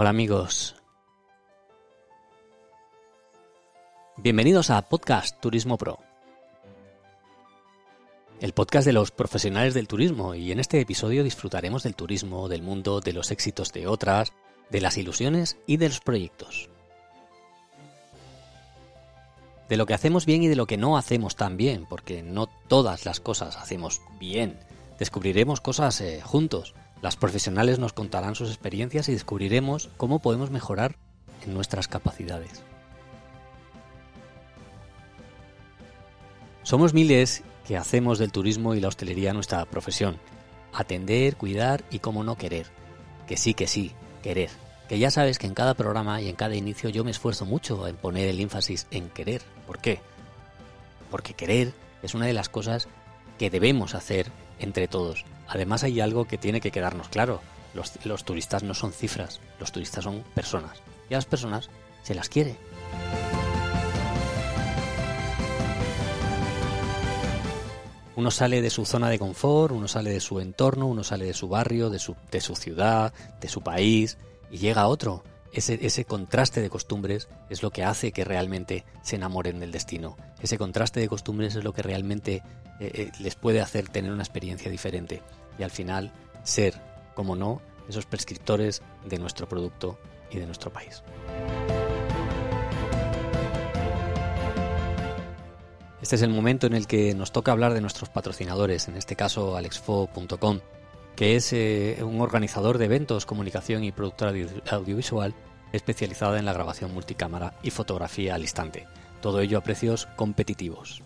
Hola amigos. Bienvenidos a Podcast Turismo Pro. El podcast de los profesionales del turismo y en este episodio disfrutaremos del turismo, del mundo, de los éxitos de otras, de las ilusiones y de los proyectos. De lo que hacemos bien y de lo que no hacemos tan bien, porque no todas las cosas hacemos bien. Descubriremos cosas eh, juntos las profesionales nos contarán sus experiencias y descubriremos cómo podemos mejorar en nuestras capacidades. Somos miles que hacemos del turismo y la hostelería nuestra profesión. Atender, cuidar y cómo no querer. Que sí, que sí, querer. Que ya sabes que en cada programa y en cada inicio yo me esfuerzo mucho en poner el énfasis en querer. ¿Por qué? Porque querer es una de las cosas que debemos hacer entre todos. Además hay algo que tiene que quedarnos claro. Los, turistas no son cifras, los turistas son personas. Y a las personas se las quiere. Uno sale de su zona de confort, uno sale de su entorno, uno sale de su barrio, de su, de su ciudad, de su país, y llega a otro. Ese, ese, contraste de costumbres es lo que hace que realmente se enamoren del destino. Ese contraste de costumbres es lo que realmente eh, eh, les puede hacer tener una experiencia diferente y al final ser, como no, esos prescriptores de nuestro producto y de nuestro país. Este es el momento en el que nos toca hablar de nuestros patrocinadores, en este caso alexfo.com, que es eh, un organizador de eventos, comunicación y productora audiovisual especializada en la grabación multicámara y fotografía al instante. Todo ello a precios competitivos.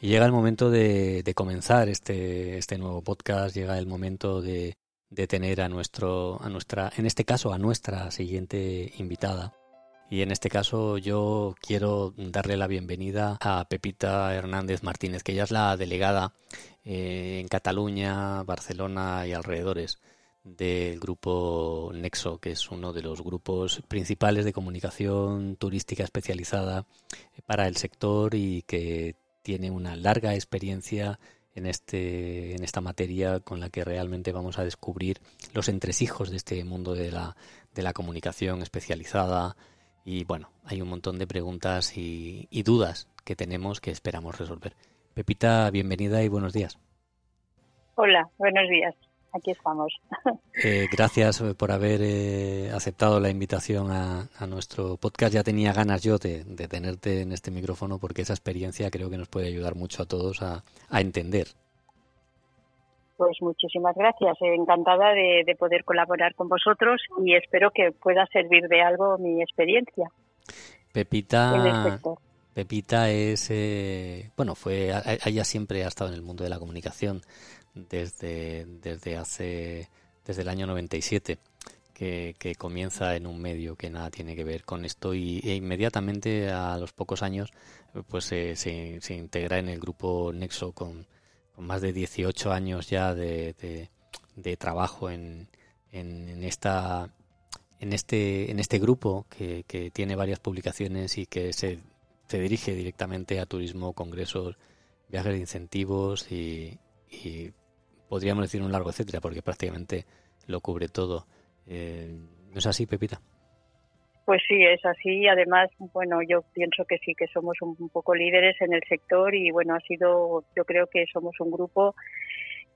Y llega el momento de, comenzar este, este, nuevo podcast, llega el momento de, tener a nuestro, a nuestra, en este caso a nuestra siguiente invitada. Y en este caso yo quiero darle la bienvenida a Pepita Hernández Martínez, que ella es la delegada eh, en Cataluña, Barcelona y alrededores del grupo Nexo, que es uno de los grupos principales de comunicación turística especializada para el sector y que tiene una larga experiencia en, este, en esta materia con la que realmente vamos a descubrir los entresijos de este mundo de la, de la comunicación especializada. Y bueno, hay un montón de preguntas y, y dudas que tenemos que esperamos resolver. Pepita, bienvenida y buenos días. Hola, buenos días aquí estamos. Eh, gracias por haber eh, aceptado la invitación a, nuestro podcast. Ya tenía ganas yo de, tenerte en este micrófono porque esa experiencia creo que nos puede ayudar mucho a todos a, entender. Pues muchísimas gracias. Encantada de, poder colaborar con vosotros y espero que pueda servir de algo mi experiencia. Pepita, Pepita es, eh, bueno, fue, ella siempre ha estado en el mundo de la comunicación desde, desde hace desde el año 97 que, que comienza en un medio que nada tiene que ver con esto y e inmediatamente a los pocos años pues se, se, integra en el grupo Nexo con, más de 18 años ya de, de, trabajo en, en, esta en este en este grupo que, que tiene varias publicaciones y que se, se dirige directamente a turismo, congresos, viajes de incentivos y, y podríamos decir un largo etcétera, porque prácticamente lo cubre todo. Eh, ¿No es así, Pepita? Pues sí, es así. Además, bueno, yo pienso que sí, que somos un, poco líderes en el sector y bueno, ha sido, yo creo que somos un grupo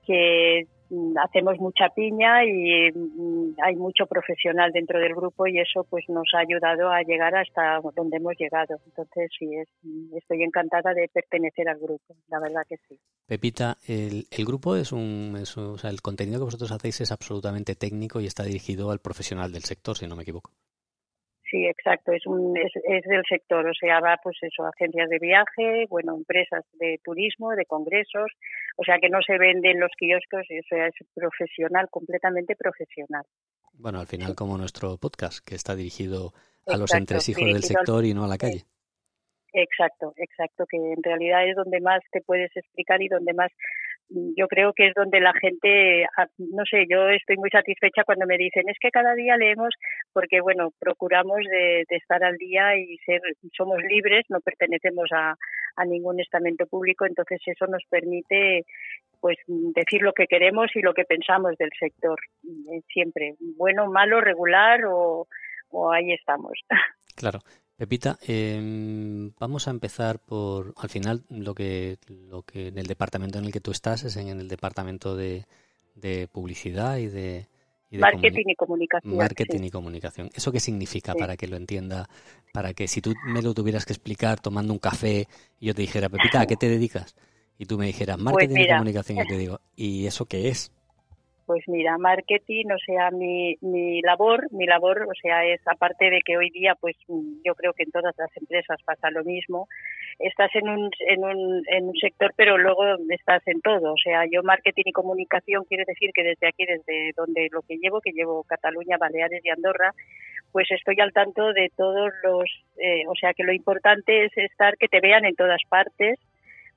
que mm, hacemos mucha piña y mm, hay mucho profesional dentro del grupo y eso pues nos ha ayudado a llegar hasta donde hemos llegado. Entonces sí, estoy encantada de pertenecer al grupo, la verdad que sí. Pepita, el, el grupo es un, o sea, el contenido que vosotros hacéis es absolutamente técnico y está dirigido al profesional del sector, si no me equivoco. Sí, exacto, es, un, es, es, del sector, o sea, va pues eso, agencias de viaje, bueno, empresas de turismo, de congresos, o sea, que no se venden los kioscos, o sea, es profesional, completamente profesional. Bueno, al final como nuestro podcast, que está dirigido a los entresijos del sector y no a la calle. Exacto, exacto, que en realidad es donde más te puedes explicar y donde más yo creo que es donde la gente, ah, no sé, yo estoy muy satisfecha cuando me dicen, es que cada día leemos porque, bueno, procuramos de, estar al día y ser, somos libres, no pertenecemos a, a ningún estamento público, entonces eso nos permite pues decir lo que queremos y lo que pensamos del sector, eh, siempre, bueno, malo, regular o, o ahí estamos. Claro. Pepita, eh, vamos a empezar por, al final, lo que, lo que en el departamento en el que tú estás es en el departamento de, de publicidad y de, marketing y comunicación. Marketing y comunicación. ¿Eso qué significa para que lo entienda? Para que si tú me lo tuvieras que explicar tomando un café y yo te dijera, Pepita, ¿a qué te dedicas? Y tú me dijeras, pues marketing y comunicación, yo te digo, ¿y eso qué es? Pues mira, marketing, o sea, mi, mi labor, mi labor, o sea, es aparte de que hoy día, pues yo creo que en todas las empresas pasa lo mismo, estás en un, en un, en un sector, pero luego estás en todo, o sea, yo marketing y comunicación quiere decir que desde aquí, desde donde lo que llevo, que llevo Cataluña, Baleares y Andorra, pues estoy al tanto de todos los, eh, o sea, que lo importante es estar, que te vean en todas partes,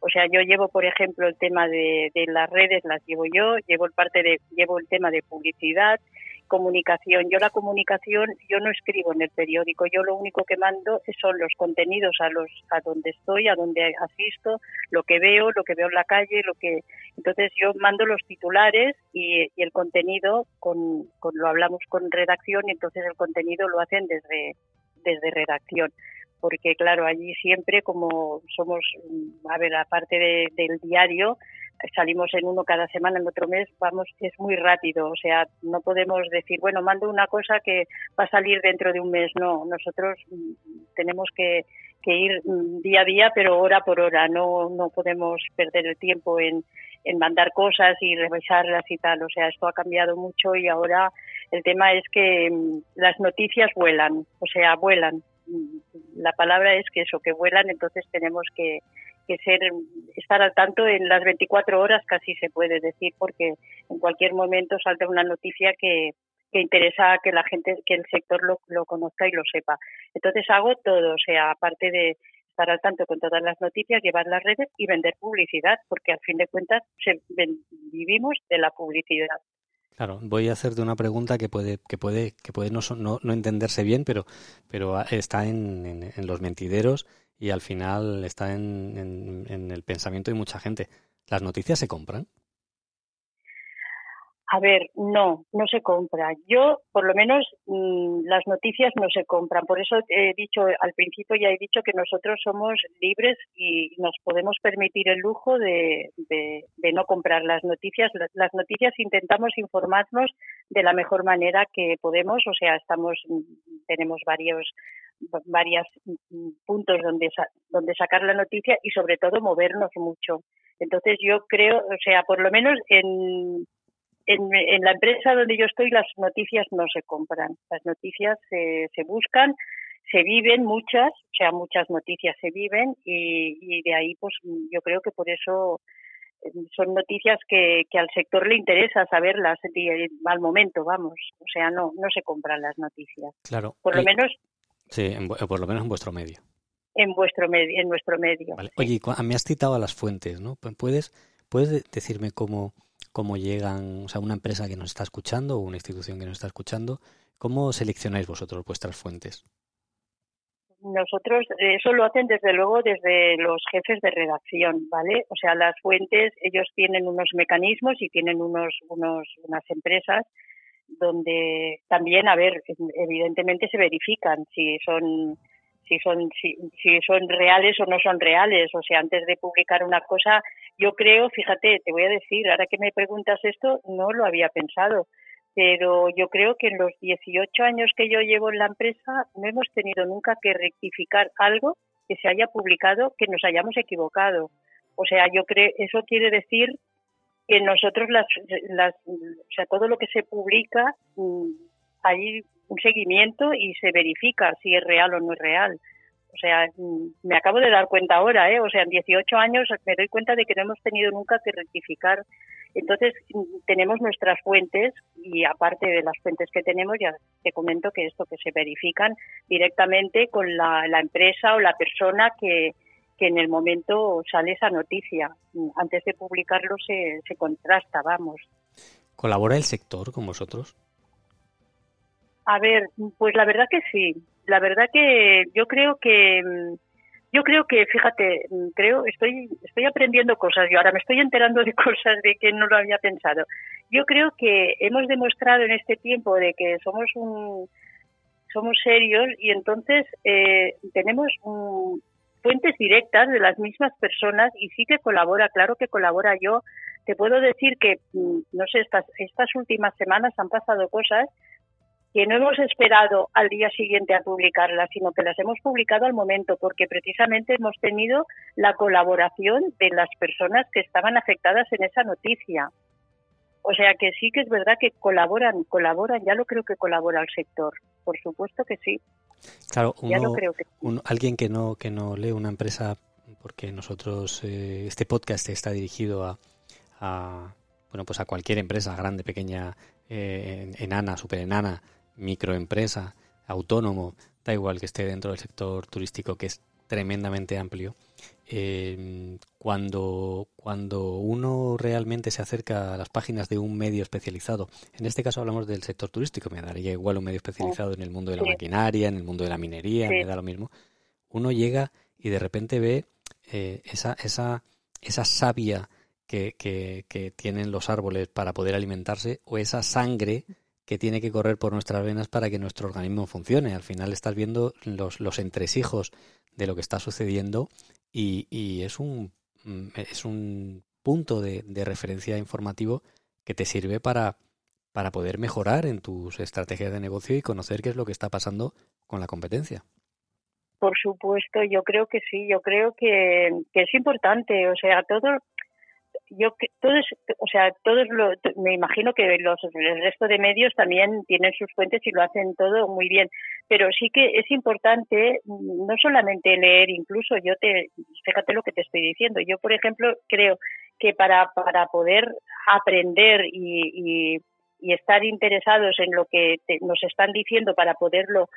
o sea, yo llevo, por ejemplo, el tema de, las redes, las llevo yo, llevo el parte de, llevo el tema de publicidad, comunicación. Yo la comunicación, yo no escribo en el periódico, yo lo único que mando son los contenidos a los, a donde estoy, a donde asisto, lo que veo, lo que veo en la calle, lo que, entonces yo mando los titulares y, el contenido con, con, lo hablamos con redacción y entonces el contenido lo hacen desde, desde redacción porque claro, allí siempre como somos, a ver, aparte del diario, salimos en uno cada semana, en otro mes, vamos, es muy rápido, o sea, no podemos decir, bueno, mando una cosa que va a salir dentro de un mes, no, nosotros mm, tenemos que, que ir mm, día a día, pero hora por hora, no, no podemos perder el tiempo en, en mandar cosas y revisarlas y tal, o sea, esto ha cambiado mucho y ahora el tema es que mm, las noticias vuelan, o sea, vuelan, la palabra es que eso, que vuelan, entonces tenemos que, ser, estar al tanto en las 24 horas casi se puede decir, porque en cualquier momento salta una noticia que, interesa que la gente, que el sector lo, lo conozca y lo sepa. Entonces hago todo, o sea, aparte de estar al tanto con todas las noticias, llevar las redes y vender publicidad, porque al fin de cuentas vivimos de la publicidad. Claro, voy a hacerte una pregunta que puede, que puede, que puede no, no, no entenderse bien, pero, pero está en, en, los mentideros y al final está en, en el pensamiento de mucha gente. ¿Las noticias se compran? A ver, no, no se compra. Yo, por lo menos, mm, las noticias no se compran. Por eso he dicho al principio, ya he dicho que nosotros somos libres y nos podemos permitir el lujo de, de, no comprar las noticias. Las noticias intentamos informarnos de la mejor manera que podemos. O sea, estamos, tenemos varios varios puntos donde donde sacar la noticia y sobre todo movernos mucho. Entonces yo creo, o sea, por lo menos en en, la empresa donde yo estoy las noticias no se compran, las noticias se, se buscan, se viven muchas, o sea, muchas noticias se viven y, de ahí pues yo creo que por eso eh, son noticias que, que al sector le interesa saberlas al momento, vamos, o sea, no no se compran las noticias. Claro. Por lo menos Sí, por lo menos en vuestro medio. En vuestro medio, en nuestro medio. Oye, me has citado a las fuentes, ¿no? ¿Puedes puedes decirme cómo cómo llegan, o sea, una empresa que nos está escuchando o una institución que nos está escuchando, ¿cómo seleccionáis vosotros vuestras fuentes? Nosotros eso lo hacen desde luego desde los jefes de redacción, ¿vale? O sea, las fuentes ellos tienen unos mecanismos y tienen unos, unos unas empresas donde también, a ver, evidentemente se verifican si son si son si, si son reales o no son reales. O sea, antes de publicar una cosa, yo creo, fíjate, te voy a decir, ahora que me preguntas esto, no lo había pensado, pero yo creo que en los 18 años que yo llevo en la empresa no hemos tenido nunca que rectificar algo que se haya publicado que nos hayamos equivocado. O sea, yo creo, eso quiere decir que nosotros las, las o sea, todo lo que se publica mm, hay un seguimiento y se verifica si es real o no es real. O sea, mm, me acabo de dar cuenta ahora, ¿eh? O sea, en 18 años me doy cuenta de que no hemos tenido nunca que rectificar. Entonces, mm, tenemos nuestras fuentes y aparte de las fuentes que tenemos, ya te comento que esto que se verifican directamente con la, empresa o la persona que, que en el momento sale esa noticia. Antes de publicarlo se, se contrasta, vamos. ¿Colabora el sector con vosotros? A ver, pues la verdad que sí. La verdad que yo creo que yo creo que, fíjate, creo, estoy, estoy aprendiendo cosas. Yo ahora me estoy enterando de cosas de que no lo había pensado. Yo creo que hemos demostrado en este tiempo de que somos un, somos serios y entonces eh, tenemos fuentes directas de las mismas personas y sí que colabora, claro que colabora yo. Te puedo decir que, mm, no sé, estas, estas últimas semanas han pasado cosas que no hemos esperado al día siguiente a publicarlas, sino que las hemos publicado al momento, porque precisamente hemos tenido la colaboración de las personas que estaban afectadas en esa noticia. O sea que sí que es verdad que colaboran, colaboran, ya lo creo que colabora el sector, por supuesto que sí. Claro, alguien que no que no lee una empresa, porque nosotros eh, este podcast está dirigido a, a, bueno pues a cualquier empresa, grande, pequeña, eh, enana, super enana, microempresa, autónomo, da igual que esté dentro del sector turístico, que es tremendamente amplio. Eh, cuando, cuando uno realmente se acerca a las páginas de un medio especializado, en este caso hablamos del sector turístico, me daría igual un medio especializado en el mundo de la maquinaria, en el mundo de la minería, me da lo mismo, uno llega y de repente ve eh, esa, esa, esa savia que, que, que, tienen los árboles para poder alimentarse o esa sangre que tiene que correr por nuestras venas para que nuestro organismo funcione. Al final estás viendo los, los entresijos de lo que está sucediendo y, y es, un, mm, es un punto de, referencia informativo que te sirve para, para poder mejorar en tus estrategias de negocio y conocer qué es lo que está pasando con la competencia. Por supuesto, yo creo que sí, yo creo que, que es importante, o sea, todo yo todos o sea todos lo, me imagino que los el resto de medios también tienen sus fuentes y lo hacen todo muy bien. Pero sí que es importante no solamente leer incluso yo te fíjate lo que te estoy diciendo. Yo por ejemplo creo que para para poder aprender y, y, y estar interesados en lo que nos están diciendo para poderlo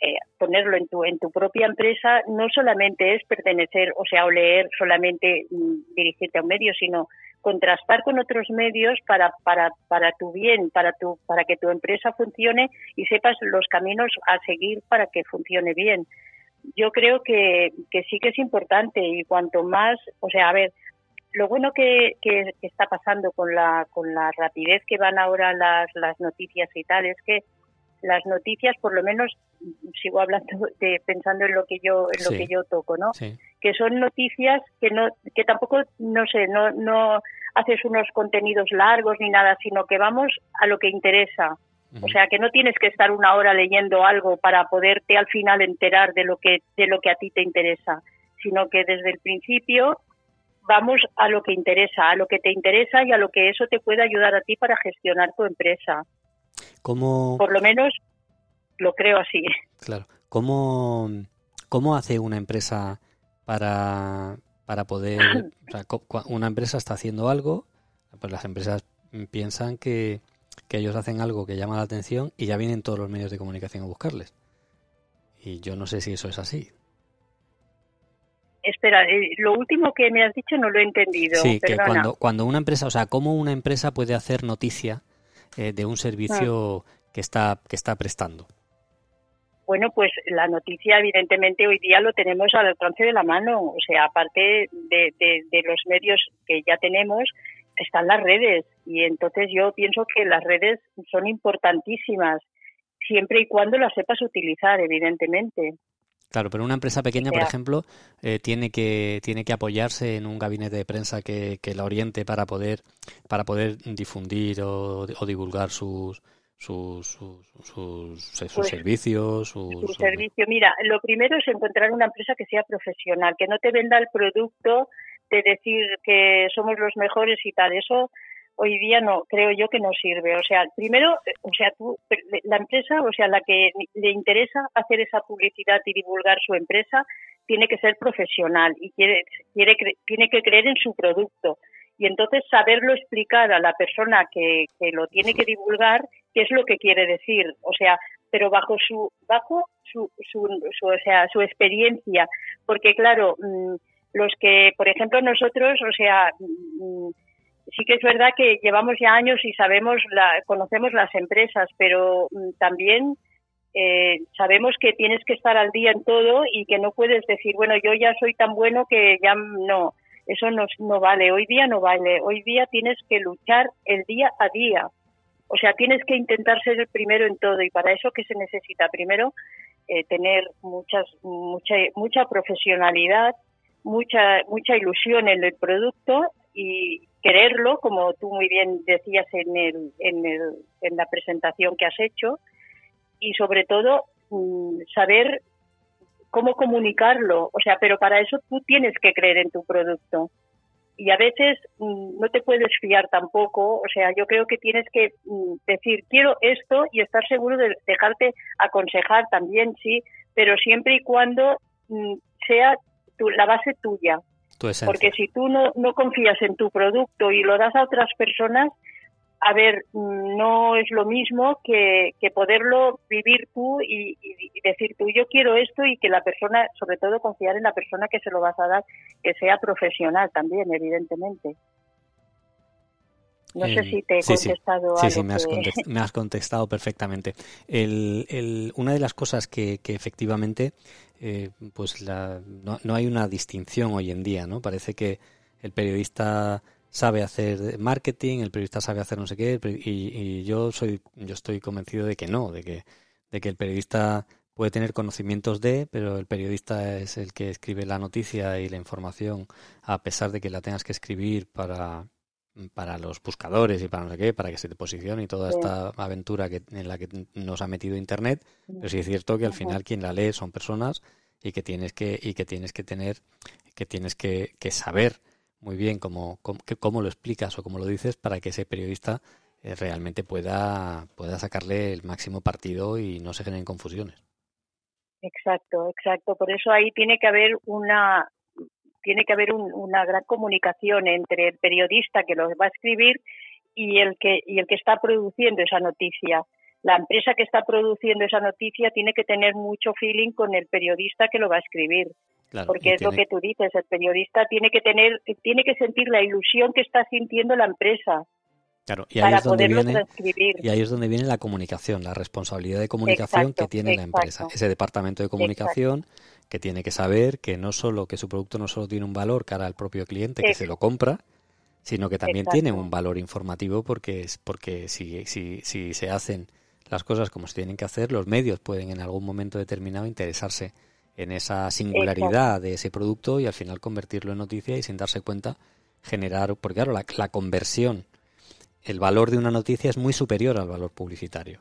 eh, ponerlo en tu en tu propia empresa no solamente es pertenecer o sea o leer solamente mm, dirigirte a un medio sino contrastar con otros medios para para para tu bien para tu para que tu empresa funcione y sepas los caminos a seguir para que funcione bien. Yo creo que, que sí que es importante y cuanto más o sea a ver lo bueno que, que, está pasando con la con la rapidez que van ahora las las noticias y tal es que las noticias, por lo menos sigo hablando de pensando en lo que yo en lo que yo toco, ¿no? Que son noticias que no que tampoco no sé, no no haces unos contenidos largos ni nada, sino que vamos a lo que interesa. O sea, que no tienes que estar una hora leyendo algo para poderte al final enterar de lo que de lo que a ti te interesa, sino que desde el principio vamos a lo que interesa, a lo que te interesa y a lo que eso te puede ayudar a ti para gestionar tu empresa. ¿Cómo... Por lo menos lo creo así. Claro. ¿Cómo, cómo hace una empresa para, para poder... O sea, una empresa está haciendo algo, pues las empresas piensan que, que ellos hacen algo que llama la atención y ya vienen todos los medios de comunicación a buscarles. Y yo no sé si eso es así. Espera, eh, lo último que me has dicho no lo he entendido. Sí, que cuando, cuando una empresa, o sea, cómo una empresa puede hacer noticia eh, de un servicio que está que está prestando? Bueno, pues la noticia evidentemente hoy día lo tenemos al alcance de la mano. O sea, aparte de, de, los medios que ya tenemos, están las redes. Y entonces yo pienso que las redes son importantísimas, siempre y cuando las sepas utilizar, evidentemente. Claro, pero una empresa pequeña, por ejemplo, eh, tiene que tiene que apoyarse en un gabinete de prensa que, que la oriente para poder para poder difundir o, divulgar sus sus, sus, sus, pues, servicios. Su servicio. Mira, lo primero es encontrar una empresa que sea profesional, que no te venda el producto de decir que somos los mejores y tal. Eso hoy día no, creo yo que no sirve. O sea, primero, o sea, tú, la empresa, o sea, la que le interesa hacer esa publicidad y divulgar su empresa, tiene que ser profesional y quiere, quiere, tiene que creer en su producto. Y entonces saberlo explicar a la persona que, que lo tiene que divulgar qué es lo que quiere decir. O sea, pero bajo su, bajo su, su, su o sea, su experiencia. Porque claro, mm, los que, por ejemplo, nosotros, o sea, mm, sí que es verdad que llevamos ya años y sabemos, la, conocemos las empresas, pero mm, también eh, sabemos que tienes que estar al día en todo y que no puedes decir, bueno, yo ya soy tan bueno que ya no, eso no, no vale, hoy día no vale, hoy día tienes que luchar el día a día. O sea, tienes que intentar ser el primero en todo y para eso que se necesita primero eh, tener muchas mucha mucha profesionalidad, mucha mucha ilusión en el producto y quererlo, como tú muy bien decías en el, en, el, en la presentación que has hecho, y sobre todo mm, saber cómo comunicarlo. O sea, pero para eso tú tienes que creer en tu producto. Y a veces mm, no te puedes fiar tampoco. O sea, yo creo que tienes que mm, decir, quiero esto y estar seguro de dejarte aconsejar también, sí, pero siempre y cuando sea tu, la base tuya. Porque si tú no, no confías en tu producto y lo das a otras personas, a ver, no es lo mismo que, que poderlo vivir tú y, decir tú, yo quiero esto y que la persona, sobre todo confiar en la persona que se lo vas a dar, que sea profesional también, evidentemente. No sé eh, si te he contestado sí, sí, me, has me has contestado perfectamente. El, el, una de las cosas que, que efectivamente, eh, pues la, no, no, hay una distinción hoy en día, ¿no? Parece que el periodista sabe hacer marketing, el periodista sabe hacer no sé qué, y, y, yo soy, yo estoy convencido de que no, de que, de que el periodista puede tener conocimientos de, pero el periodista es el que escribe la noticia y la información, a pesar de que la tengas que escribir para para los buscadores y para no sé qué, para que se te posicione y toda esta aventura que, en la que nos ha metido Internet, pero sí es cierto que al final quien la lee son personas y que tienes que, y que tienes que tener, que tienes que, que saber muy bien cómo, cómo, lo explicas o cómo lo dices para que ese periodista eh, realmente pueda, pueda sacarle el máximo partido y no se generen confusiones. Exacto, exacto. Por eso ahí tiene que haber una, tiene que haber una gran comunicación entre el periodista que lo va a escribir y el que y el que está produciendo esa noticia. La empresa que está produciendo esa noticia tiene que tener mucho feeling con el periodista que lo va a escribir. porque es lo que tú dices, el periodista tiene que tener tiene que sentir la ilusión que está sintiendo la empresa. Claro, y ahí, es donde viene, y ahí es donde viene la comunicación, la responsabilidad de comunicación que tiene la empresa. Ese departamento de comunicación que tiene que saber que no solo que su producto no solo tiene un valor cara al propio cliente que se lo compra, sino que también tiene un valor informativo porque es porque si, si, si se hacen las cosas como se tienen que hacer, los medios pueden en algún momento determinado interesarse en esa singularidad de ese producto y al final convertirlo en noticia y sin darse cuenta generar, porque claro, la, la conversión, el valor de una noticia es muy superior al valor publicitario.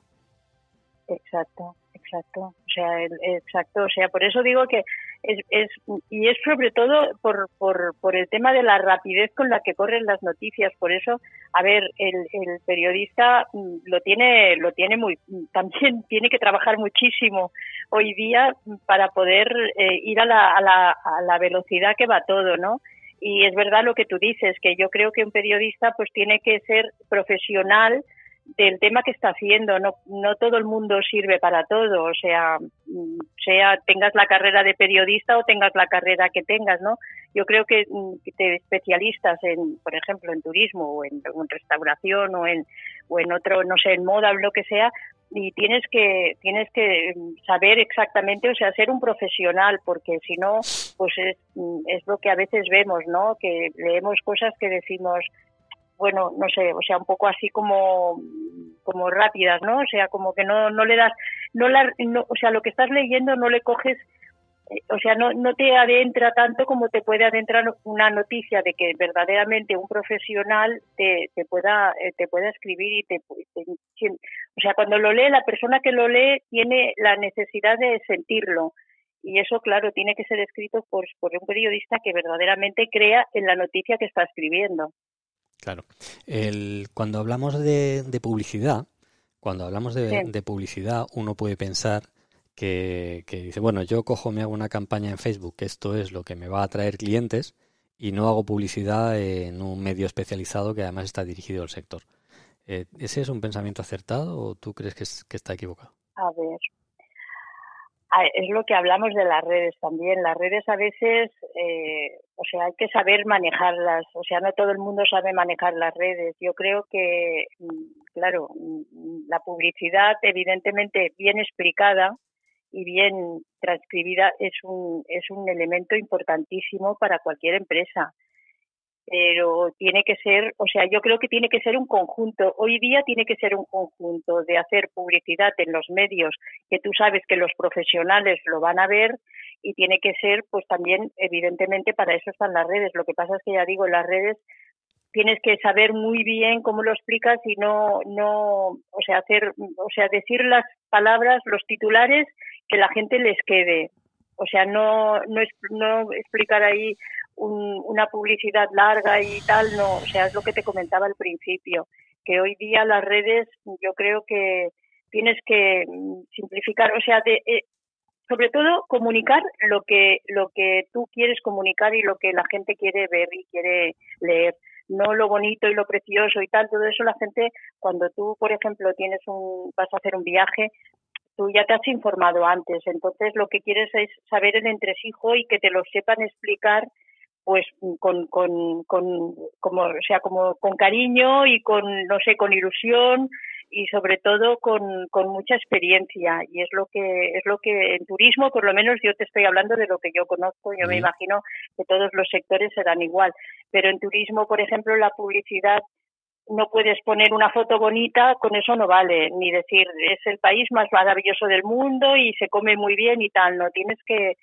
Exacto exacto. O sea, exacto. O sea, por eso digo que es, es y es sobre todo por, por, por el tema de la rapidez con la que corren las noticias. Por eso, a ver, el, el periodista mm, lo tiene, lo tiene muy, también tiene que trabajar muchísimo hoy día para poder eh, ir a la, a la, a la velocidad que va todo, ¿no? Y es verdad lo que tú dices, que yo creo que un periodista pues tiene que ser profesional, del tema que está haciendo. No, no todo el mundo sirve para todo, o sea, mm, sea tengas la carrera de periodista o tengas la carrera que tengas, ¿no? Yo creo que mm, te especialistas en, por ejemplo, en turismo o en, restauración o en, o en otro, no sé, en moda o lo que sea, y tienes que tienes que mm, saber exactamente, o sea, ser un profesional, porque si no, pues es, es lo que a veces vemos, ¿no? Que leemos cosas que decimos, bueno, no sé, o sea, un poco así como, como rápidas, ¿no? O sea, como que no, no le das, no la, no, o sea, lo que estás leyendo no le coges, eh, o sea, no, no te adentra tanto como te puede adentrar una noticia de que verdaderamente un profesional te, te pueda, eh, te pueda escribir y te, o sea, cuando lo lee, la persona que lo lee tiene la necesidad de sentirlo. Y eso, claro, tiene que ser escrito por, por un periodista que verdaderamente crea en la noticia que está escribiendo. Claro. El, cuando hablamos de, publicidad, cuando hablamos de, publicidad, uno puede pensar que, dice, bueno, yo cojo, me hago una campaña en Facebook, que esto es lo que me va a atraer clientes, y no hago publicidad en un medio especializado que además está dirigido al sector. Eh, ¿Ese es un pensamiento acertado o tú crees que, que está equivocado? A ver, es lo que hablamos de las redes también. Las redes a veces, eh, o sea, hay que saber manejarlas, o sea, no todo el mundo sabe manejar las redes. Yo creo que, mm, claro, mm, la publicidad evidentemente bien explicada y bien transcribida es un, es un elemento importantísimo para cualquier empresa pero tiene que ser, o sea, yo creo que tiene que ser un conjunto. Hoy día tiene que ser un conjunto de hacer publicidad en los medios que tú sabes que los profesionales lo van a ver y tiene que ser, pues también, evidentemente, para eso están las redes. Lo que pasa es que ya digo, las redes tienes que saber muy bien cómo lo explicas y no, no, o sea, hacer, o sea, decir las palabras, los titulares que la gente les quede. O sea, no, no, no explicar ahí una publicidad larga y tal, no, o sea, es lo que te comentaba al principio, que hoy día las redes yo creo que tienes que mm, simplificar, o sea, de, eh, sobre todo comunicar lo que lo que tú quieres comunicar y lo que la gente quiere ver y quiere leer. No lo bonito y lo precioso y tal todo eso la gente cuando tú por ejemplo tienes un vas a hacer un viaje tú ya te has informado antes. Entonces lo que quieres es saber el entresijo y que te lo sepan explicar pues con, con, con, como, o sea, como con cariño y con, no sé, con ilusión y sobre todo con, con mucha experiencia y es lo que es lo que en turismo por lo menos yo te estoy hablando de lo que yo conozco yo me imagino que todos los sectores serán igual pero en turismo por ejemplo la publicidad no puedes poner una foto bonita, con eso no vale, ni decir es el país más maravilloso del mundo y se come muy bien y tal, no, tienes que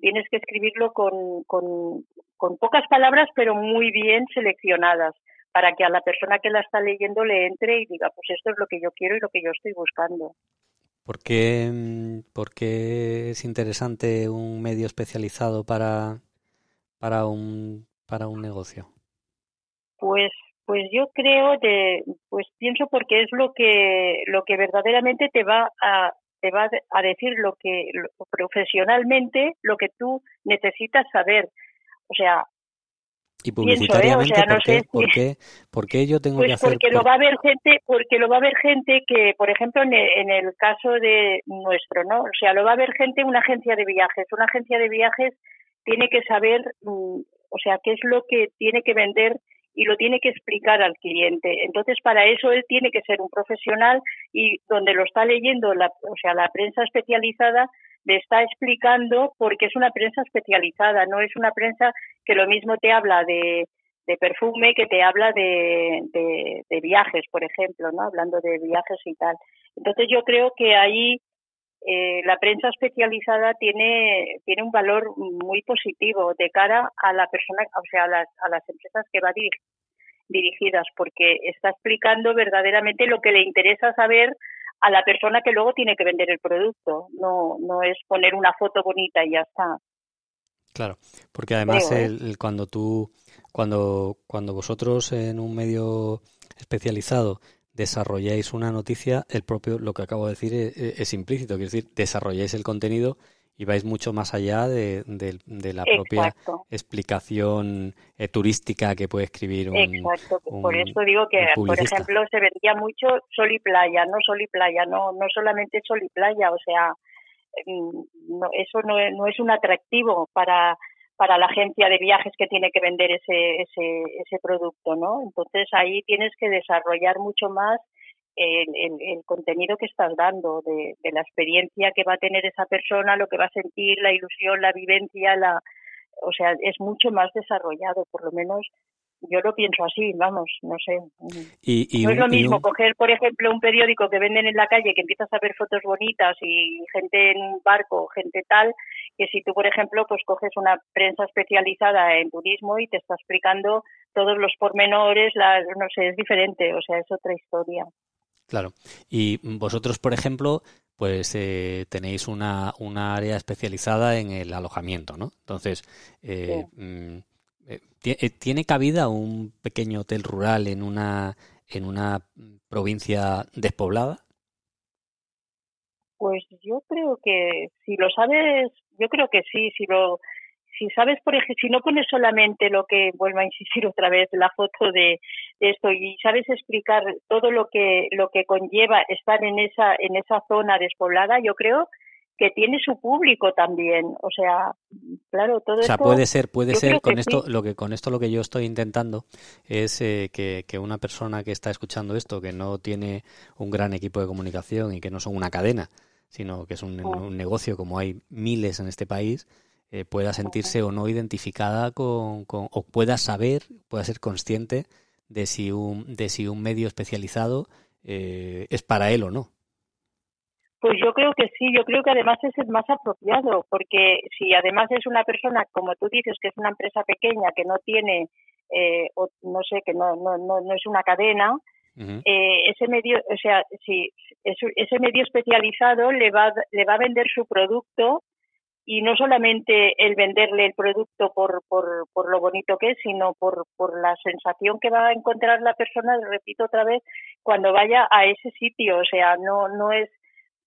tienes que escribirlo con, con, con pocas palabras, pero muy bien seleccionadas, para que a la persona que la está leyendo le entre y diga, pues esto es lo que yo quiero y lo que yo estoy buscando. ¿Por qué, por qué es interesante un medio especializado para, para, un, para un negocio? Pues pues yo creo de pues pienso porque es lo que lo que verdaderamente te va a te va a decir lo que profesionalmente lo que tú necesitas saber. O sea, y publicitariamente, ¿por, qué, yo tengo pues que hacer? Porque lo va a ver gente, porque lo va a ver gente que, por ejemplo, en el, en el caso de nuestro, ¿no? O sea, lo va a ver gente una agencia de viajes. Una agencia de viajes tiene que saber, mm, o sea, qué es lo que tiene que vender y lo tiene que explicar al cliente. Entonces, para eso él tiene que ser un profesional y donde lo está leyendo, la, o sea, la prensa especializada le está explicando porque es una prensa especializada, no es una prensa que lo mismo te habla de, perfume que te habla de, de, de, viajes, por ejemplo, ¿no? Hablando de viajes y tal. Entonces yo creo que ahí eh, la prensa especializada tiene, tiene un valor muy positivo de cara a la persona, o sea, a las, a las empresas que va dirigidas, porque está explicando verdaderamente lo que le interesa saber a la persona que luego tiene que vender el producto. No, no es poner una foto bonita y ya está. Claro, porque además ¿eh? el, cuando tú, cuando, cuando vosotros en un medio especializado desarrolláis una noticia, el propio, lo que acabo de decir es, implícito, quiere decir, desarrolláis el contenido y vais mucho más allá de, la propia explicación eh, turística que puede escribir un Exacto, por eso digo que, por ejemplo, se vendía mucho sol y playa, no sol y playa, no, no solamente sol y playa, o sea, mm, no, eso no, no es un atractivo para para la agencia de viajes que tiene que vender ese, ese, ese producto, ¿no? Entonces ahí tienes que desarrollar mucho más el, el, contenido que estás dando, de, de, la experiencia que va a tener esa persona, lo que va a sentir, la ilusión, la vivencia, la, o sea, es mucho más desarrollado, por lo menos yo lo pienso así, vamos, no sé. Y, no es lo mismo coger, por ejemplo, un periódico que venden en la calle, que empiezas a ver fotos bonitas y gente en un barco, gente tal, que si tú, por ejemplo, pues coges una prensa especializada en turismo y te está explicando todos los pormenores, la, no sé, es diferente, o sea, es otra historia. Claro. Y vosotros, por ejemplo, pues eh, tenéis una, una área especializada en el alojamiento, ¿no? Entonces, eh, mm, eh, eh, ¿Tiene cabida un pequeño hotel rural en una, en una provincia despoblada? Pues yo creo que si lo sabes, yo creo que sí, si lo si sabes por ejemplo, si no pones solamente lo que vuelvo a insistir otra vez la foto de, esto y sabes explicar todo lo que lo que conlleva estar en esa en esa zona despoblada, yo creo que tiene su público también. O sea, claro, todo O sea, esto, puede ser, puede ser con esto, sí. lo que con esto lo que yo estoy intentando es eh, que, que una persona que está escuchando esto, que no tiene un gran equipo de comunicación y que no son una cadena, sino que es un, un negocio como hay miles en este país, eh, pueda sentirse o no identificada con, con- o pueda saber, pueda ser consciente de si un, de si un medio especializado eh, es para él o no. Pues yo creo que sí, yo creo que además es el más apropiado, porque si además es una persona, como tú dices, que es una empresa pequeña, que no tiene, eh, o no sé, que no, no, no, no es una cadena, eh, ese medio, o sea, si es- ese medio especializado le va, le va a vender su producto y no solamente el venderle el producto por, por, por lo bonito que es, sino por, por la sensación que va a encontrar la persona, repito otra vez, cuando vaya a ese sitio. O sea, no, no es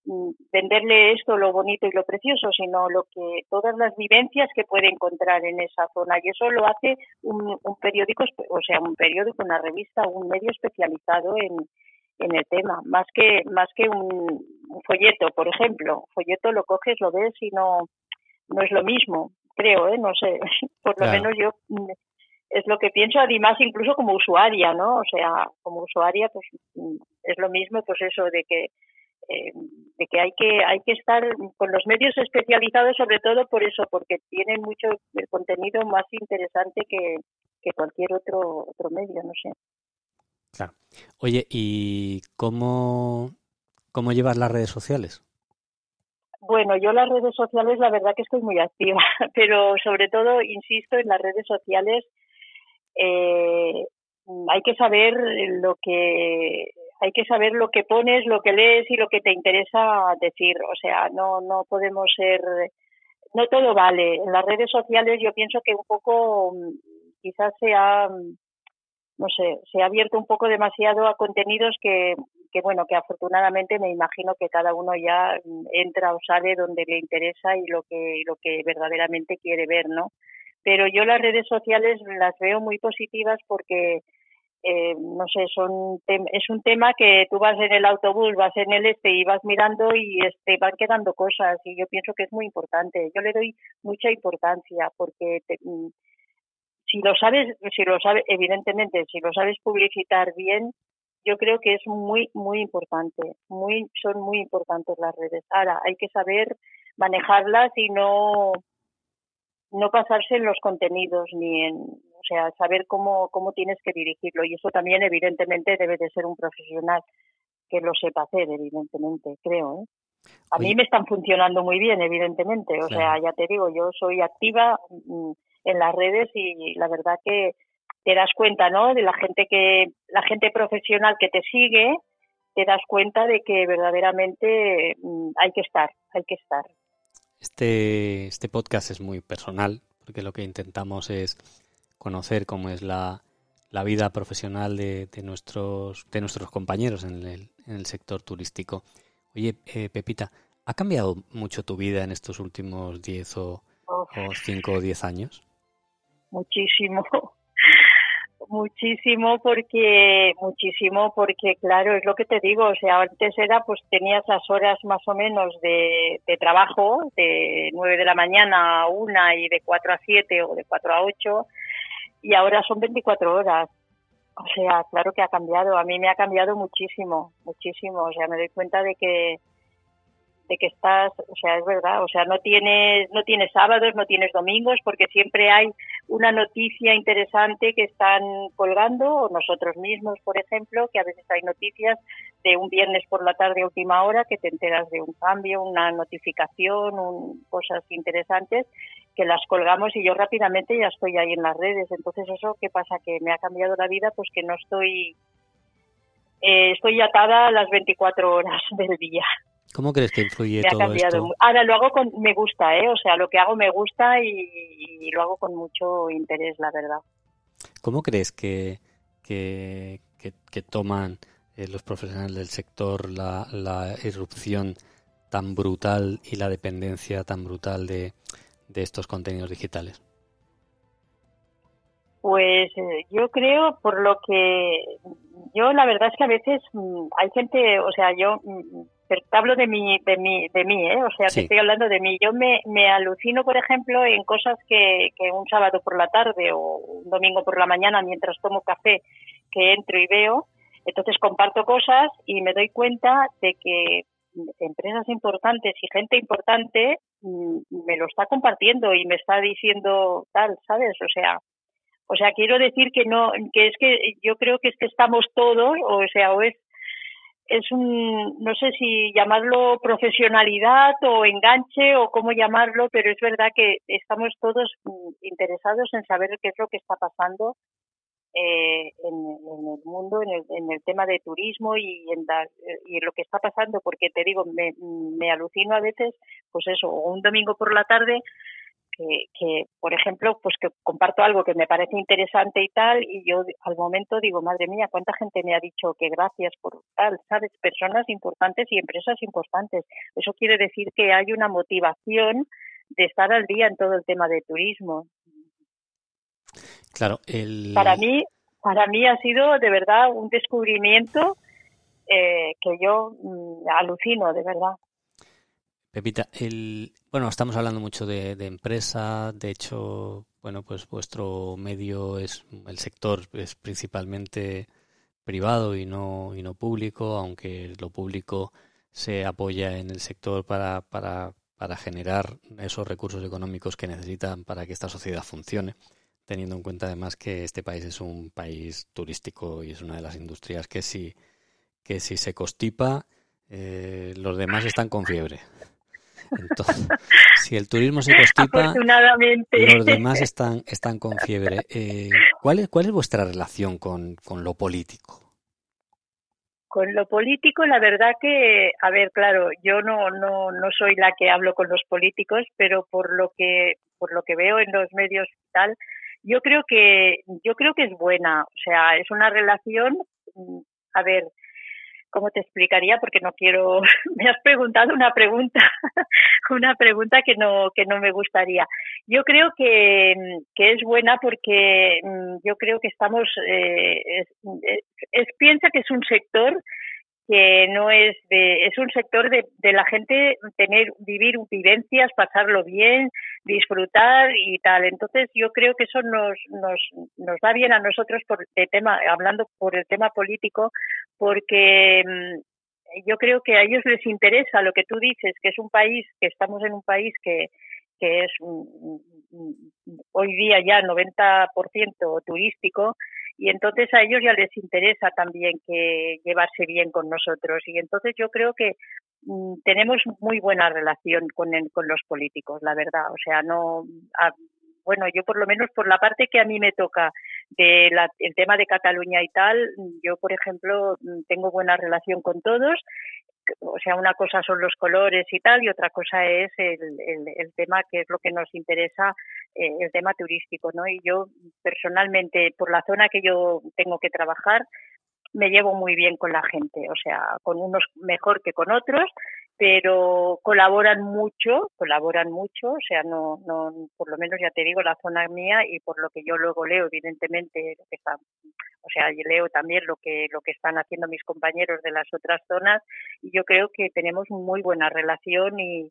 mm, venderle esto lo bonito y lo precioso, sino lo que todas las vivencias que puede encontrar en esa zona. Y eso lo hace un, un periódico, o sea, un periódico, una revista, un medio especializado en, en el tema, más que más que un, un folleto, por ejemplo. Folleto lo coges, lo ves y no no es lo mismo, creo, ¿eh? No sé, por lo Claro. menos yo mm, es lo que pienso, además incluso como usuaria, ¿no? O sea, como usuaria, pues mm, es lo mismo, pues eso de que eh, de que hay que hay que estar con los medios especializados sobre todo por eso porque tienen mucho el contenido más interesante que, que cualquier otro otro medio no sé Claro. Oye, ¿y cómo, cómo llevas las redes sociales? Bueno, yo las redes sociales la verdad que estoy muy activa, pero sobre todo insisto en las redes sociales eh, hay que saber lo que hay que saber lo que pones, lo que lees y lo que te interesa decir. O sea, no no podemos ser no todo vale. En las redes sociales yo pienso que un poco mm, quizás se ha mm, no sé, se ha abierto un poco demasiado a contenidos que, que bueno, que afortunadamente me imagino que cada uno ya entra o sale donde le interesa y lo que, lo que verdaderamente quiere ver, ¿no? Pero yo las redes sociales las veo muy positivas porque, eh, no sé, son es un tema que tú vas en el autobús, vas en el este y vas mirando y este van quedando cosas y yo pienso que es muy importante. Yo le doy mucha importancia porque te, si lo sabes, si lo sabes, evidentemente, si lo sabes publicitar bien, yo creo que es muy, muy importante. Muy, son muy importantes las redes. Ahora, hay que saber manejarlas y no, no pasarse en los contenidos ni en, o sea, saber cómo, cómo tienes que dirigirlo. Y eso también, evidentemente, debe de ser un profesional que lo sepa hacer, evidentemente, creo. ¿eh? A Oye. mí me están funcionando muy bien, evidentemente. O Claro. sea, ya te digo, yo soy activa mm, en las redes y la verdad que te das cuenta, ¿no? De la gente que, la gente profesional que te sigue, te das cuenta de que verdaderamente mm, hay que estar, hay que estar. Este, este podcast es muy personal, porque lo que intentamos es conocer cómo es la, la vida profesional de, de nuestros, de nuestros compañeros en el, en el sector turístico. Oye, eh, Pepita, ¿ha cambiado mucho tu vida en estos últimos 10 o, Uf, o 5 o 10 años? Muchísimo, muchísimo porque, muchísimo porque claro, es lo que te digo, o sea, antes era pues tenías las horas más o menos de, de trabajo, de 9 de la mañana a 1 y de 4 a 7 o de 4 a 8 y ahora son 24 horas. O sea, claro que ha cambiado, a mí me ha cambiado muchísimo, muchísimo, o sea, me doy cuenta de que de que estás, o sea, es verdad, o sea, no tienes no tienes sábados, no tienes domingos porque siempre hay una noticia interesante que están colgando, o nosotros mismos, por ejemplo, que a veces hay noticias de un viernes por la tarde última hora que te enteras de un cambio, una notificación, un, cosas interesantes que las colgamos y yo rápidamente ya estoy ahí en las redes. Entonces, ¿eso qué pasa? Que me ha cambiado la vida, pues que no estoy, eh, estoy atada a las 24 horas del día. ¿Cómo crees que influye Me ha todo cambiado. esto? Ahora lo hago con, me gusta, ¿eh? O sea, lo que hago me gusta y, y lo hago con mucho interés, la verdad. ¿Cómo crees que, que, que- que toman eh, los profesionales del sector la, la irrupción tan brutal y la dependencia tan brutal de, de estos contenidos digitales? Pues eh, yo creo, por lo que yo la verdad es que a veces mm, hay gente, o sea, yo mm, pero te hablo de mí, de mí, de mí, ¿eh? O sea, te estoy hablando de mí. Yo me, me alucino, por ejemplo, en cosas que, que un sábado por la tarde o un domingo por la mañana, mientras tomo café, que entro y veo, entonces comparto cosas y me doy cuenta de que empresas importantes y gente importante mm, me lo está compartiendo y me está diciendo tal, ¿sabes? O sea, o sea, quiero decir que no, que es que yo creo que es que estamos todos, o sea, o es es un, no sé si llamarlo profesionalidad o enganche o cómo llamarlo, pero es verdad que estamos todos interesados en saber qué es lo que está pasando eh, en, el mundo, en el, en el, tema de turismo y en, y lo que está pasando, porque te digo, me, me alucino a veces, pues eso, un domingo por la tarde, que, que, por ejemplo, pues que comparto algo que me parece interesante y tal, y yo al momento digo, madre mía, cuánta gente me ha dicho que gracias por tal, ¿sabes? Personas importantes y empresas importantes. Eso quiere decir que hay una motivación de estar al día en todo el tema de turismo. Claro, el... Para mí, para mí ha sido de verdad un descubrimiento eh, que yo mm, alucino, de verdad. Pepita, el, bueno, estamos hablando mucho de, empresa, de hecho, bueno, pues vuestro medio es, el sector es principalmente privado y no, y no público, aunque lo público se apoya en el sector para, para, para generar esos recursos económicos que necesitan para que esta sociedad funcione teniendo en cuenta además que este país es un país turístico y es una de las industrias que si, que se constipa, eh, los demás están con fiebre. Entonces, si el turismo se constipa, los demás están, están con fiebre. Eh, ¿cuál, es, ¿Cuál es vuestra relación con, con lo político? Con lo político, la verdad que, a ver, claro, yo no, no, no soy la que hablo con los políticos, pero por lo que, por lo que veo en los medios y tal, yo creo que, yo creo que es buena, o sea, es una relación, mm, a ver, ¿cómo te explicaría? Porque no quiero, me has preguntado una pregunta, una pregunta que no, que no me gustaría. Yo creo que, que es buena porque mm, yo creo que estamos, eh, piensa que es un sector que no es de, es un sector de, la gente tener, vivir vivencias, pasarlo bien, disfrutar y tal. Entonces yo creo que eso nos, nos, nos da bien a nosotros por el tema, hablando por el tema político, porque mm, yo creo que a ellos les interesa lo que tú dices, que es un país, que estamos en un país que, que es hoy día ya 90% turístico y entonces a ellos ya les interesa también que llevarse bien con nosotros y entonces yo creo que mm, tenemos muy buena relación con, con los políticos, la verdad. O sea, no, bueno, yo por lo menos por la parte que a mí me toca de el tema de Cataluña y tal, yo por ejemplo mm, tengo buena relación con todos o sea, una cosa son los colores y tal, y otra cosa es el, el, tema que es lo que nos interesa, eh, el tema turístico, ¿no? Y yo personalmente, por la zona que yo tengo que trabajar, me llevo muy bien con la gente, o sea, con unos mejor que con otros, pero colaboran mucho, colaboran mucho, o sea, no, no, por lo menos ya te digo, la zona mía y por lo que yo luego leo, evidentemente, lo que está, o sea, yo leo también lo que, lo que están haciendo mis compañeros de las otras zonas y yo creo que tenemos muy buena relación y,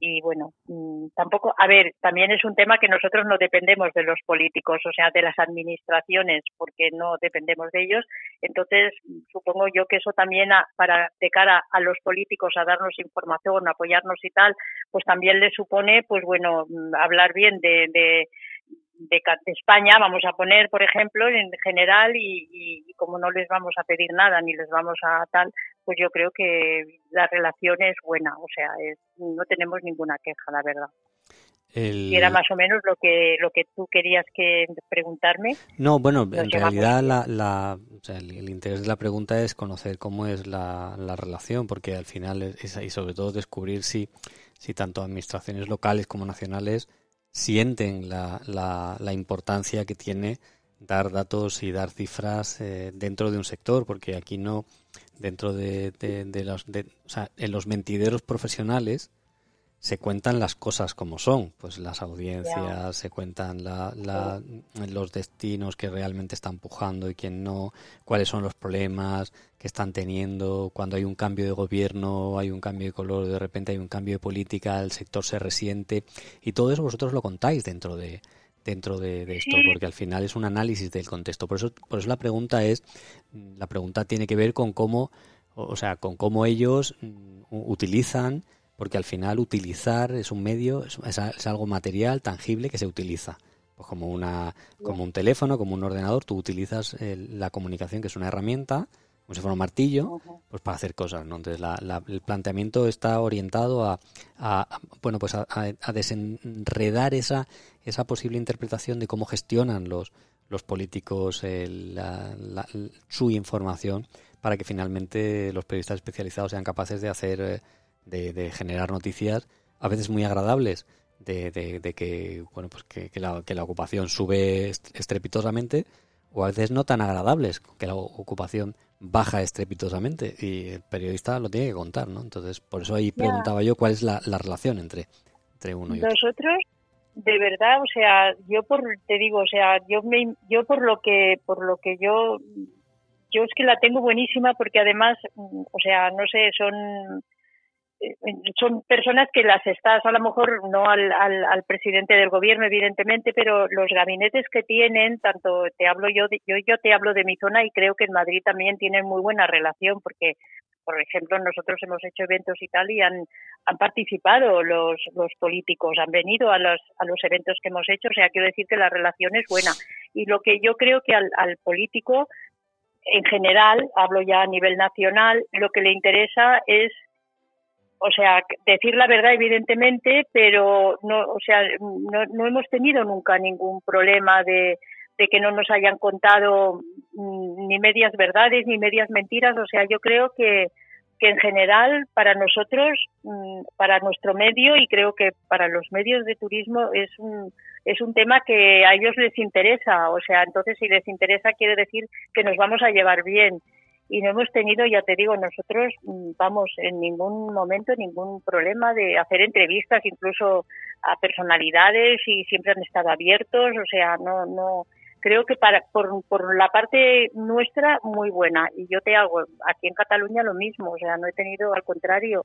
y bueno, mm, tampoco, a ver, también es un tema que nosotros no dependemos de los políticos, o sea, de las administraciones, porque no dependemos de ellos. Entonces, supongo yo que eso también para de cara a los políticos a darnos información, apoyarnos y tal, pues también le supone, pues bueno, mm, hablar bien de, de de, España, vamos a poner, por ejemplo, en general, y, y, como no les vamos a pedir nada ni les vamos a tal, pues yo creo que la relación es buena, o sea, no tenemos ninguna queja, la verdad. Y era más o menos lo que lo que tú querías que preguntarme. No, bueno, en realidad la, la el, interés de la pregunta es conocer cómo es la, la relación, porque al final es, y sobre todo descubrir si, si tanto administraciones locales como nacionales sienten la, la, la importancia que tiene dar datos y dar cifras eh, dentro de un sector, porque aquí no, dentro de, de, los, o sea, en los mentideros profesionales, se cuentan las cosas como son, pues las audiencias, se cuentan los destinos que realmente están empujando y quién no, cuáles son los problemas que están teniendo, cuando hay un cambio de gobierno, hay un cambio de color, de repente hay un cambio de política, el sector se resiente y todo eso vosotros lo contáis dentro de dentro de, esto, porque al final es un análisis del contexto. Por eso, por eso la pregunta es, la pregunta tiene que ver con cómo, o sea, con cómo ellos mm, utilizan porque al final utilizar es un medio, es, algo material, tangible que se utiliza. Pues como, una, como un teléfono, como un ordenador, tú utilizas la comunicación, que es una herramienta, como si fuera un martillo, pues para hacer cosas, ¿no? Entonces el planteamiento está orientado a, bueno, pues a, desenredar esa, esa posible interpretación de cómo gestionan los, los políticos su información para que finalmente los periodistas especializados sean capaces de hacer eh, de, generar noticias a veces muy agradables de, de, que bueno pues que, la, que la ocupación sube estrepitosamente o a veces no tan agradables que la ocupación baja estrepitosamente y el periodista lo tiene que contar no entonces por eso ahí preguntaba yo cuál es la, la relación entre entre uno y otro. Nosotros de verdad o sea yo por te digo o sea yo me yo por lo que por lo que yo yo es que la tengo buenísima porque además o sea no sé son son personas que las estás, a lo mejor no al, al, presidente del gobierno, evidentemente, pero los gabinetes que tienen, tanto te hablo yo, yo, yo te hablo de mi zona y creo que en Madrid también tienen muy buena relación porque, por ejemplo, nosotros hemos hecho eventos y tal y han, han participado los, los políticos, han venido a los, a los eventos que hemos hecho, o sea, quiero decir que la relación es buena. Y lo que yo creo que al, al político, en general, hablo ya a nivel nacional, lo que le interesa es o sea, decir la verdad evidentemente, pero no, o sea, no, no hemos tenido nunca ningún problema de, de que no nos hayan contado mm, ni medias verdades ni medias mentiras. O sea, yo creo que, que en general para nosotros, mm, para nuestro medio y creo que para los medios de turismo es un, es un tema que a ellos les interesa. O sea, entonces si les interesa quiere decir que nos vamos a llevar bien y no hemos tenido, ya te digo, nosotros, mm, vamos, en ningún momento ningún problema de hacer entrevistas, incluso a personalidades y siempre han estado abiertos, o sea, no, no, creo que para, por, por la parte nuestra, muy buena. Y yo te hago aquí en Cataluña lo mismo, o sea, no he tenido, al contrario,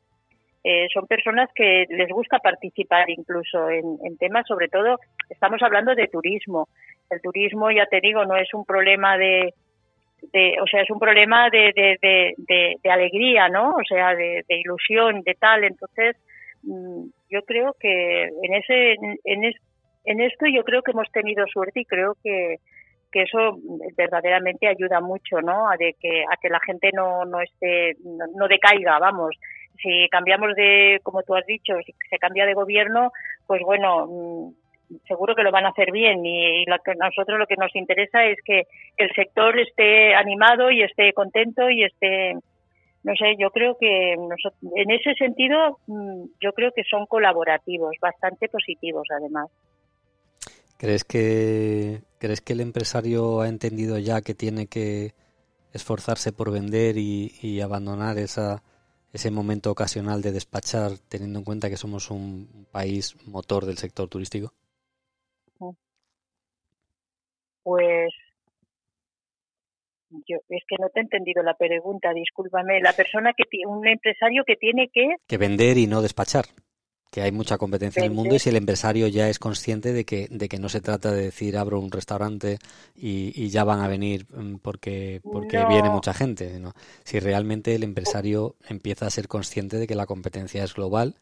eh, son personas que les gusta participar incluso en, en temas, sobre todo, estamos hablando de turismo. El turismo, ya te digo, no es un problema de, o sea, es un problema de, de, de, alegría, ¿no? O sea, de, ilusión, de tal. Entonces, mm, yo creo que en ese, en, en esto yo creo que hemos tenido suerte y creo que, que eso verdaderamente ayuda mucho, ¿no? A de que a que la gente no no esté no decaiga, vamos. Si cambiamos de, como tú has dicho, si se cambia de gobierno, pues bueno, mm, seguro que lo van a hacer bien y, lo que nosotros lo que nos interesa es que el sector esté animado y esté contento y esté no sé yo creo que en ese sentido mm, yo creo que son colaborativos bastante positivos además. Crees que crees que el empresario ha entendido ya que tiene que esforzarse por vender y, y abandonar esa ese momento ocasional de despachar teniendo en cuenta que somos un país motor del sector turístico pues yo es que no te he entendido la pregunta, discúlpame. La persona que tiene, un empresario que tiene que que vender y no despachar. Que hay mucha competencia en el mundo y si el empresario ya es consciente de que, de que no se trata de decir abro un restaurante y, ya van a venir mm, porque, porque viene mucha gente. ¿no? Si realmente el empresario empieza a ser consciente de que la competencia es global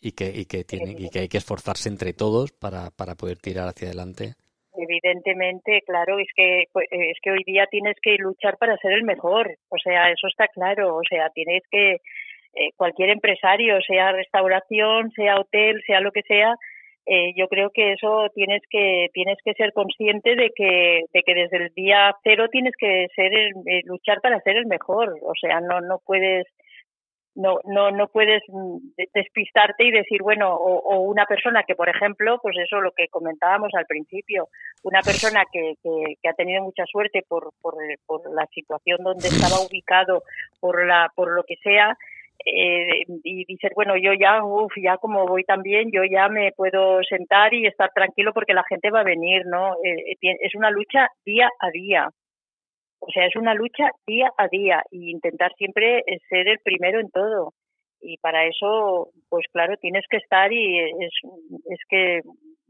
y que, y que, tiene, y que hay que esforzarse entre todos para, para poder tirar hacia adelante evidentemente, claro, es que pues, es que hoy día tienes que luchar para ser el mejor, o sea, eso está claro, o sea, tienes que eh, cualquier empresario, sea restauración, sea hotel, sea lo que sea, eh, yo creo que eso tienes que tienes que ser consciente de que de que desde el día cero tienes que ser el, eh, luchar para ser el mejor, o sea, no no puedes no, no, no puedes mm, despistarte y decir, bueno, o, una persona que, por ejemplo, pues eso lo que comentábamos al principio, una persona que, que, ha tenido mucha suerte por, por, por, la situación donde estaba ubicado, por, la, por lo que sea, eh, y dices, bueno, yo ya, uff, ya como voy tan bien, yo ya me puedo sentar y estar tranquilo porque la gente va a venir, ¿no? Eh, eh, es una lucha día a día. O sea, es una lucha día a día y intentar siempre ser el primero en todo. Y para eso, pues claro, tienes que estar y es, es que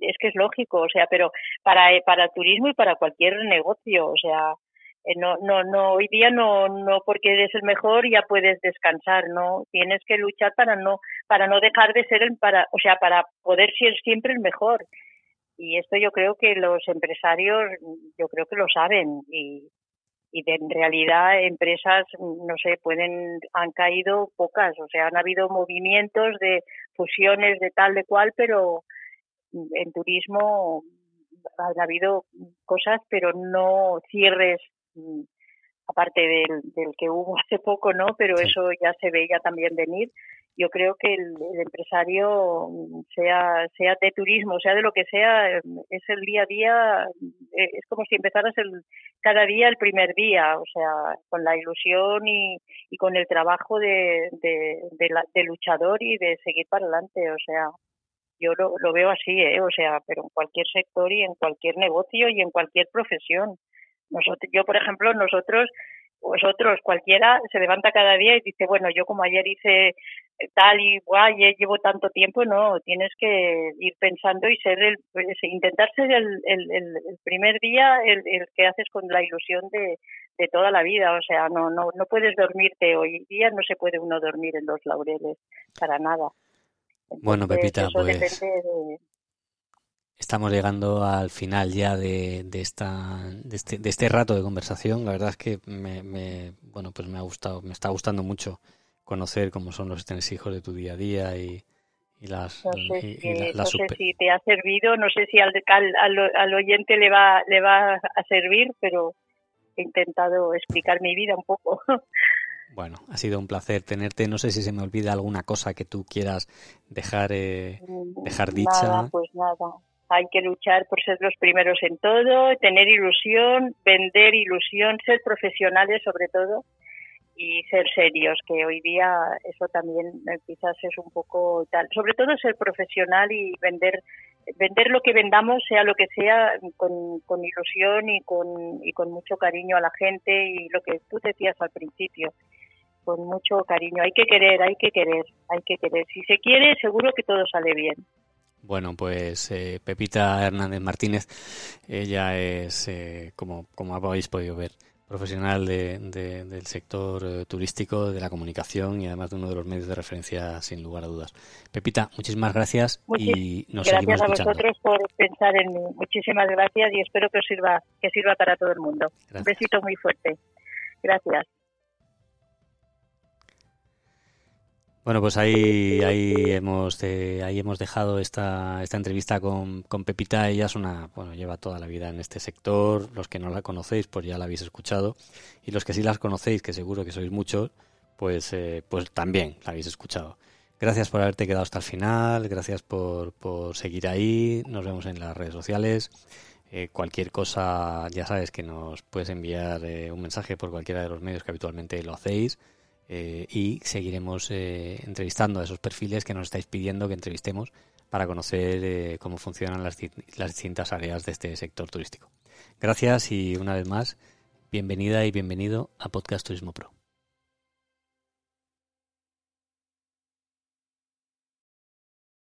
es que es lógico, o sea, pero para para el turismo y para cualquier negocio, o sea, eh, no, no, no, hoy día no, no porque eres el mejor ya puedes descansar, no, tienes que luchar para no, para no dejar de ser el, para, o sea, para poder ser siempre el mejor. Y esto yo creo que los empresarios, yo creo que lo saben y, y de, en realidad empresas, no sé, pueden, han caído pocas, o sea, han habido movimientos de fusiones de tal de cual, pero en turismo han habido cosas, pero no cierres Mm, aparte del, del que hubo hace poco, ¿no? Pero eso ya se veía también venir. Yo creo que el, empresario, sea, sea de turismo, sea de lo que sea, es el día a día, eh, es como si empezaras el, cada día el primer día, o sea, con la ilusión y, y con el trabajo de, de, de, luchador y de seguir para adelante, o sea, yo lo, lo veo así, ¿eh? o sea, pero en cualquier sector y en cualquier negocio y en cualquier profesión. Nosotros, yo, por ejemplo, nosotros, vosotros, cualquiera, se levanta cada día y dice, bueno, yo como ayer hice tal y guay, llevo tanto tiempo, no, tienes que ir pensando y ser el, pues, intentar ser el, el, el primer día el, el, que haces con la ilusión de, de toda la vida, o sea, no, no, no puedes dormirte hoy día, no se puede uno dormir en los laureles, para nada. bueno, Pepita, pues... Estamos llegando al final ya de, de, esta, de, este, de este rato de conversación. La verdad es que me, me, bueno, pues me ha gustado, me está gustando mucho conocer cómo son los hijos de tu día a día y, y las. No sé, si, te ha servido, no sé si al, al, al, oyente le va, le va a servir, pero he intentado explicar mi vida un poco. Bueno, ha sido un placer tenerte. No sé si se me olvida alguna cosa que tú quieras dejar, eh, mm, dejar dicha. Nada, pues nada hay que luchar por ser los primeros en todo, tener ilusión, vender ilusión, ser profesionales sobre todo y ser serios, que hoy día eso también eh, quizás es un poco tal. Sobre todo ser profesional y vender vender lo que vendamos, sea lo que sea, con, ilusión y con, y con mucho cariño a la gente y lo que tú decías al principio, con mucho cariño. Hay que querer, hay que querer, hay que querer. Si se quiere, seguro que todo sale bien. Bueno, pues eh, Pepita Hernández Martínez, ella es, eh, como, como habéis podido ver, profesional de, del sector eh, turístico, de la comunicación y además de uno de los medios de referencia sin lugar a dudas. Pepita, muchísimas gracias y nos gracias a vosotros por pensar en mí. Muchísimas gracias y espero que os sirva, que sirva para todo el mundo. Un besito muy fuerte. Gracias. Bueno, pues ahí, ahí hemos ahí hemos dejado esta, esta entrevista con, con Pepita. Ella es una, bueno, lleva toda la vida en este sector. Los que no la conocéis, pues ya la habéis escuchado. Y los que sí las conocéis, que seguro que sois muchos, pues, eh, pues también la habéis escuchado. Gracias por haberte quedado hasta el final. Gracias por, por seguir ahí. Nos vemos en las redes sociales. Eh, cualquier cosa, ya sabes que nos puedes enviar eh, un mensaje por cualquiera de los medios que habitualmente lo hacéis. Eh, y seguiremos eh, entrevistando a esos perfiles que nos estáis pidiendo que entrevistemos para conocer eh, cómo funcionan las, las distintas áreas de este sector turístico. Gracias y una vez más, bienvenida y bienvenido a Podcast Turismo Pro.